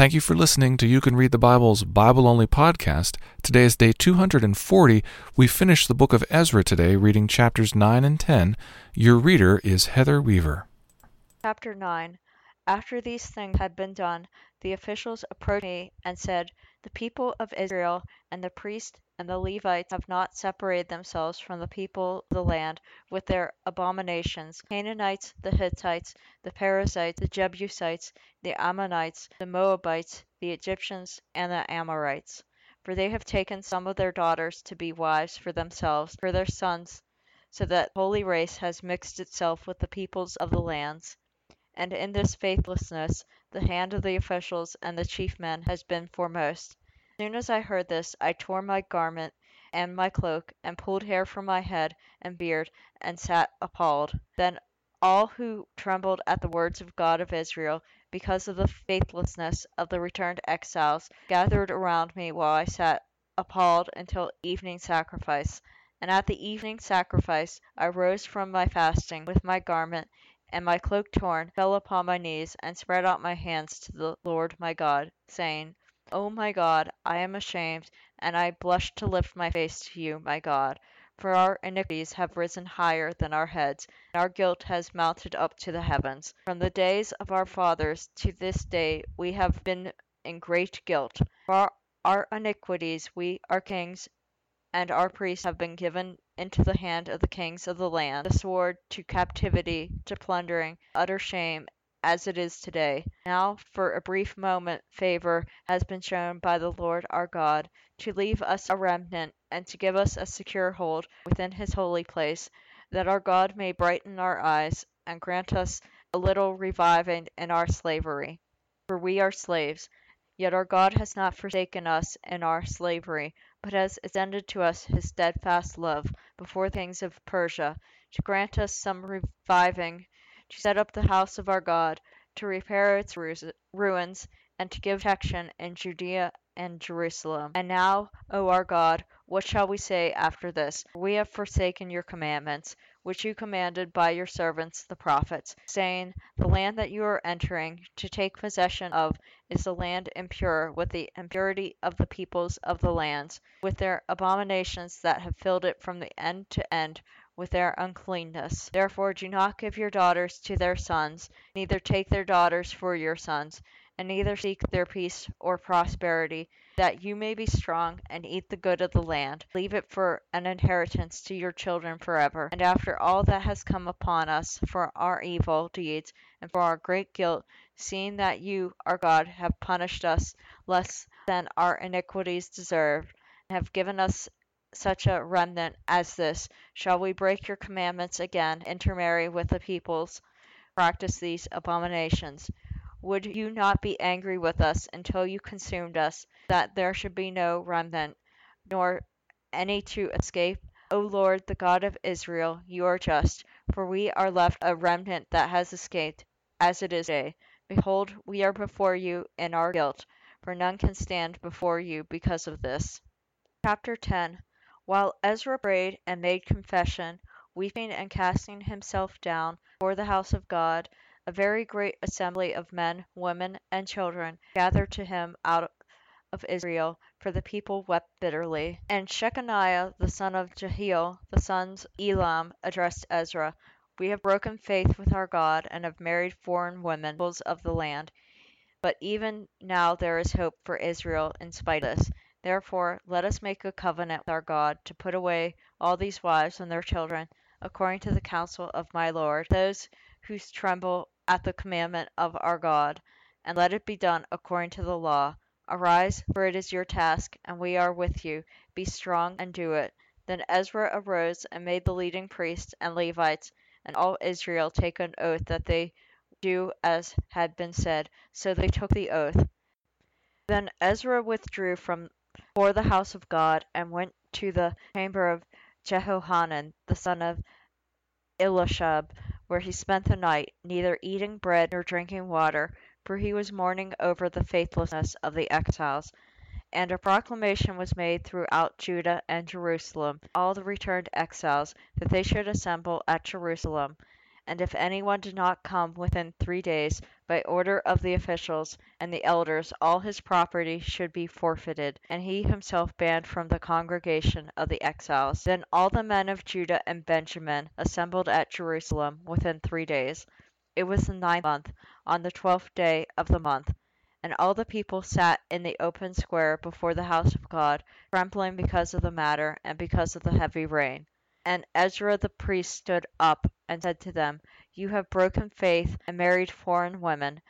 Thank you for listening to You Can Read the Bible's Bible Only podcast. Today is day 240. We finished the book of Ezra today, reading chapters 9 and 10. Your reader is Heather Weaver. Chapter 9 After these things had been done, the officials approached me and said, The people of Israel and the priests and the Levites have not separated themselves from the people of the land with their abominations Canaanites, the Hittites, the Perizzites, the Jebusites, the Ammonites, the Moabites, the Egyptians, and the Amorites. For they have taken some of their daughters to be wives for themselves, for their sons, so that holy race has mixed itself with the peoples of the lands. And in this faithlessness the hand of the officials and the chief men has been foremost. Soon as I heard this, I tore my garment and my cloak, and pulled hair from my head and beard, and sat appalled. Then all who trembled at the words of God of Israel, because of the faithlessness of the returned exiles, gathered around me while I sat appalled until evening sacrifice. And at the evening sacrifice I rose from my fasting with my garment and my cloak torn, fell upon my knees, and spread out my hands to the Lord my God, saying, O my God, I am ashamed, and I blush to lift my face to you, my God. For our iniquities have risen higher than our heads, and our guilt has mounted up to the heavens. From the days of our fathers to this day we have been in great guilt. For our, our iniquities we, our kings, and our priests have been given into the hand of the kings of the land, the sword, to captivity, to plundering, utter shame, as it is today. Now, for a brief moment, favor has been shown by the Lord our God to leave us a remnant and to give us a secure hold within his holy place, that our God may brighten our eyes and grant us a little reviving in our slavery. For we are slaves. Yet our God has not forsaken us in our slavery, but has extended to us his steadfast love before the kings of Persia, to grant us some reviving, to set up the house of our God, to repair its ruins, and to give protection in Judea and Jerusalem. And now, O our God, what shall we say after this? We have forsaken your commandments, which you commanded by your servants the prophets, saying, The land that you are entering to take possession of is a land impure with the impurity of the peoples of the lands, with their abominations that have filled it from the end to end with their uncleanness. Therefore do not give your daughters to their sons, neither take their daughters for your sons, and neither seek their peace or prosperity, that you may be strong and eat the good of the land. Leave it for an inheritance to your children forever. And after all that has come upon us for our evil deeds and for our great guilt, seeing that you, our God, have punished us less than our iniquities deserve, and have given us such a remnant as this, shall we break your commandments again, intermarry with the peoples, practice these abominations? Would you not be angry with us until you consumed us, that there should be no remnant, nor any to escape? O Lord, the God of Israel, you are just, for we are left a remnant that has escaped, as it is today. Behold, we are before you in our guilt, for none can stand before you because of this. Chapter 10 While Ezra prayed and made confession, weeping and casting himself down before the house of God, a very great assembly of men, women, and children gathered to him out of Israel, for the people wept bitterly. And Shechaniah the son of Jehiel, the sons of Elam, addressed Ezra, We have broken faith with our God, and have married foreign women, peoples of the land. But even now there is hope for Israel in spite of this. Therefore let us make a covenant with our God to put away all these wives and their children, according to the counsel of my Lord, those who tremble at the commandment of our God, and let it be done according to the law. Arise, for it is your task, and we are with you. Be strong and do it. Then Ezra arose and made the leading priests and Levites and all Israel take an oath that they do as had been said. So they took the oath. Then Ezra withdrew from before the house of God and went to the chamber of Jehohanan the son of Eliashib, where he spent the night, neither eating bread nor drinking water, for he was mourning over the faithlessness of the exiles. And a proclamation was made throughout Judah and Jerusalem, all the returned exiles, that they should assemble at Jerusalem. And if anyone did not come within three days, by order of the officials and the elders all his property should be forfeited, and he himself banned from the congregation of the exiles. Then all the men of Judah and Benjamin assembled at Jerusalem within three days. It was the ninth month, on the twelfth day of the month. And all the people sat in the open square before the house of God, trembling because of the matter, and because of the heavy rain. And Ezra the priest stood up and said to them, You have broken faith and married foreign women,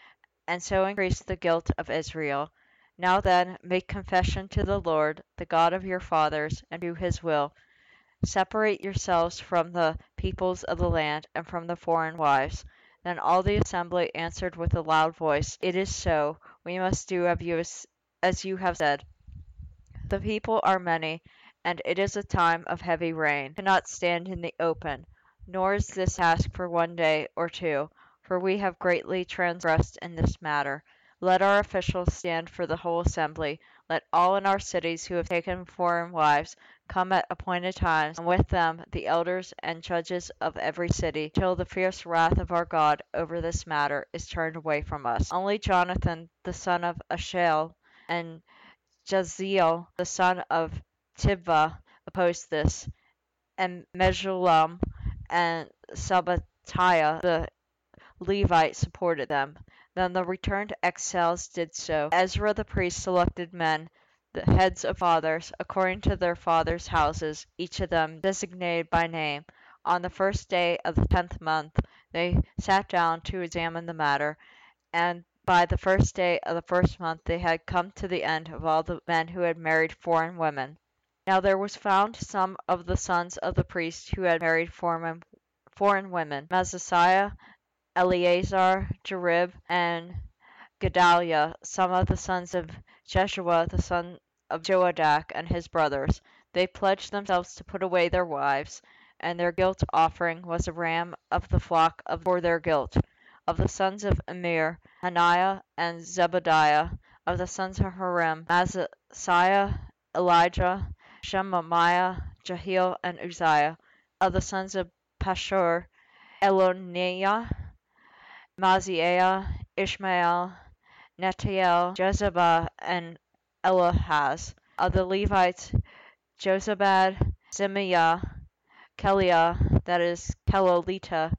and so increased the guilt of Israel. Now then, make confession to the Lord, the God of your fathers, and do his will. Separate yourselves from the peoples of the land and from the foreign wives. Then all the assembly answered with a loud voice, It is so, we must do as you have said. The people are many, and it is a time of heavy rain, cannot stand in the open, nor is this task for one day or two, for we have greatly transgressed in this matter. Let our officials stand for the whole assembly. Let all in our cities who have taken foreign wives come at appointed times, and with them the elders and judges of every city, till the fierce wrath of our God over this matter is turned away from us. Only Jonathan the son of Asahel and Jaziel the son of Tibah opposed this, and Meshullam and Shabbatiah the Levite supported them. Then the returned exiles did so. Ezra the priest selected men, the heads of fathers, according to their fathers' houses, each of them designated by name. On the first day of the tenth month they sat down to examine the matter, and by the first day of the first month they had come to the end of all the men who had married foreign women. Now there was found some of the sons of the priests who had married foreign, foreign women, Maaseiah, Eleazar, Jarib, and Gedaliah, some of the sons of Jeshua the son of Joadak, and his brothers. They pledged themselves to put away their wives, and their guilt offering was a ram of the flock for their guilt. Of the sons of Immer, Hananiah and Zebadiah. Of the sons of Harim, Maaseiah, Elijah, Shemaiah, Jehiel, and Uzziah. Of the sons of Pashhur, Eloniah, Maaseiah, Ishmael, Netiel, Jozabad, and Elahaz. Of the Levites, Jozabad, Zimmah, Kelaiah, that is, Kelolita,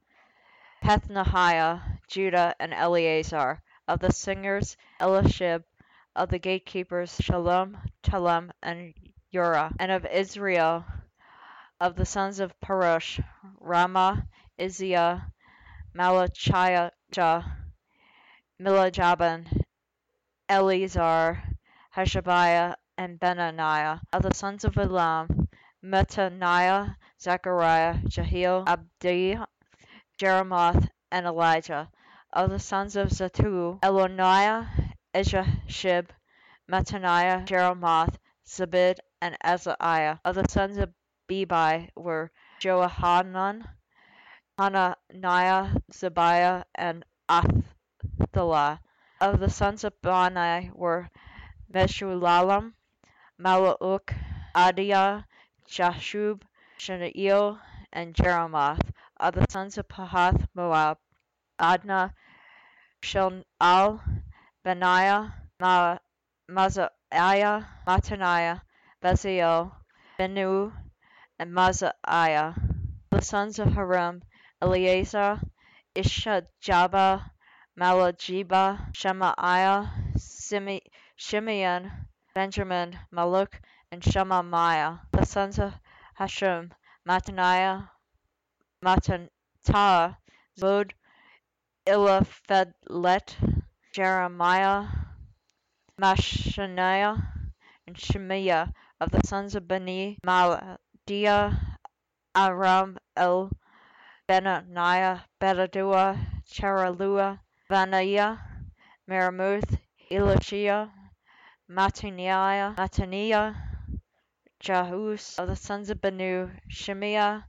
Pethnahiah, Judah, and Eleazar. Of the singers, Eliashib. Of the gatekeepers, Shallum, Telem, and Uriah, and of Israel, of the sons of Parosh, Rama, Izziah, Malachiah, Milajaban, Eleazar, Hashabiah, and Benaniah, of the sons of Elam, Mattaniah, Zechariah, Jehiel, Abdi, Jeremoth, and Elijah, of the sons of Zattu, Eloniah, Eliashib, Mattaniah, Jeremoth, Zabid, and Azariah. Of the sons of Bebai were Johanan, Hananiah, Zabiah, and Athalah. Of the sons of Bani were Meshullam, Malluch, Adaiah, Jashub, Shenael, and Jeremoth. Of the sons of Pahath Moab, Adna, Shelal, Benaiah, Ma- Maaseiah, Mattaniah, Bezalel, Benu, and Maazeiah. The sons of Harim, Eleazar, Ishajaba, Malajiba, Shemaiah, Shimeon, Benjamin, Malluch, and Shemaiah. The sons of Hashum, Mattaniah, Mattaniah, Zod, Eliphelet, Jeremiah, Mashaniah, and Shemiah of the sons of Bani, Maladiah, Aram, El, Benaniah, Bedadua, Cheralua, Vanaiah, Meremoth, Elishia, Mattaniah, Mattaniah, Jahus of the sons of Banu, Shemiah,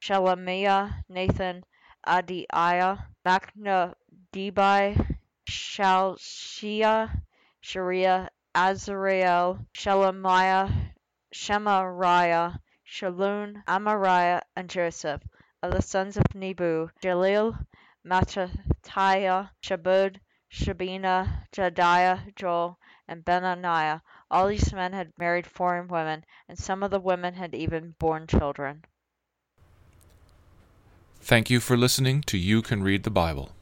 Shelemiah, Nathan, Adaiah, Machnadebai, Shalshia, Sharia, Azrael, Shelemiah, Shemariah, Shalun, Amariah, and Joseph. Of the sons of Nebu, Jaleel, Mattithiah, Shabud, Shabina, Jediah, Joel, and Benaniah. All these men had married foreign women, and some of the women had even borne children. Thank you for listening to You Can Read the Bible.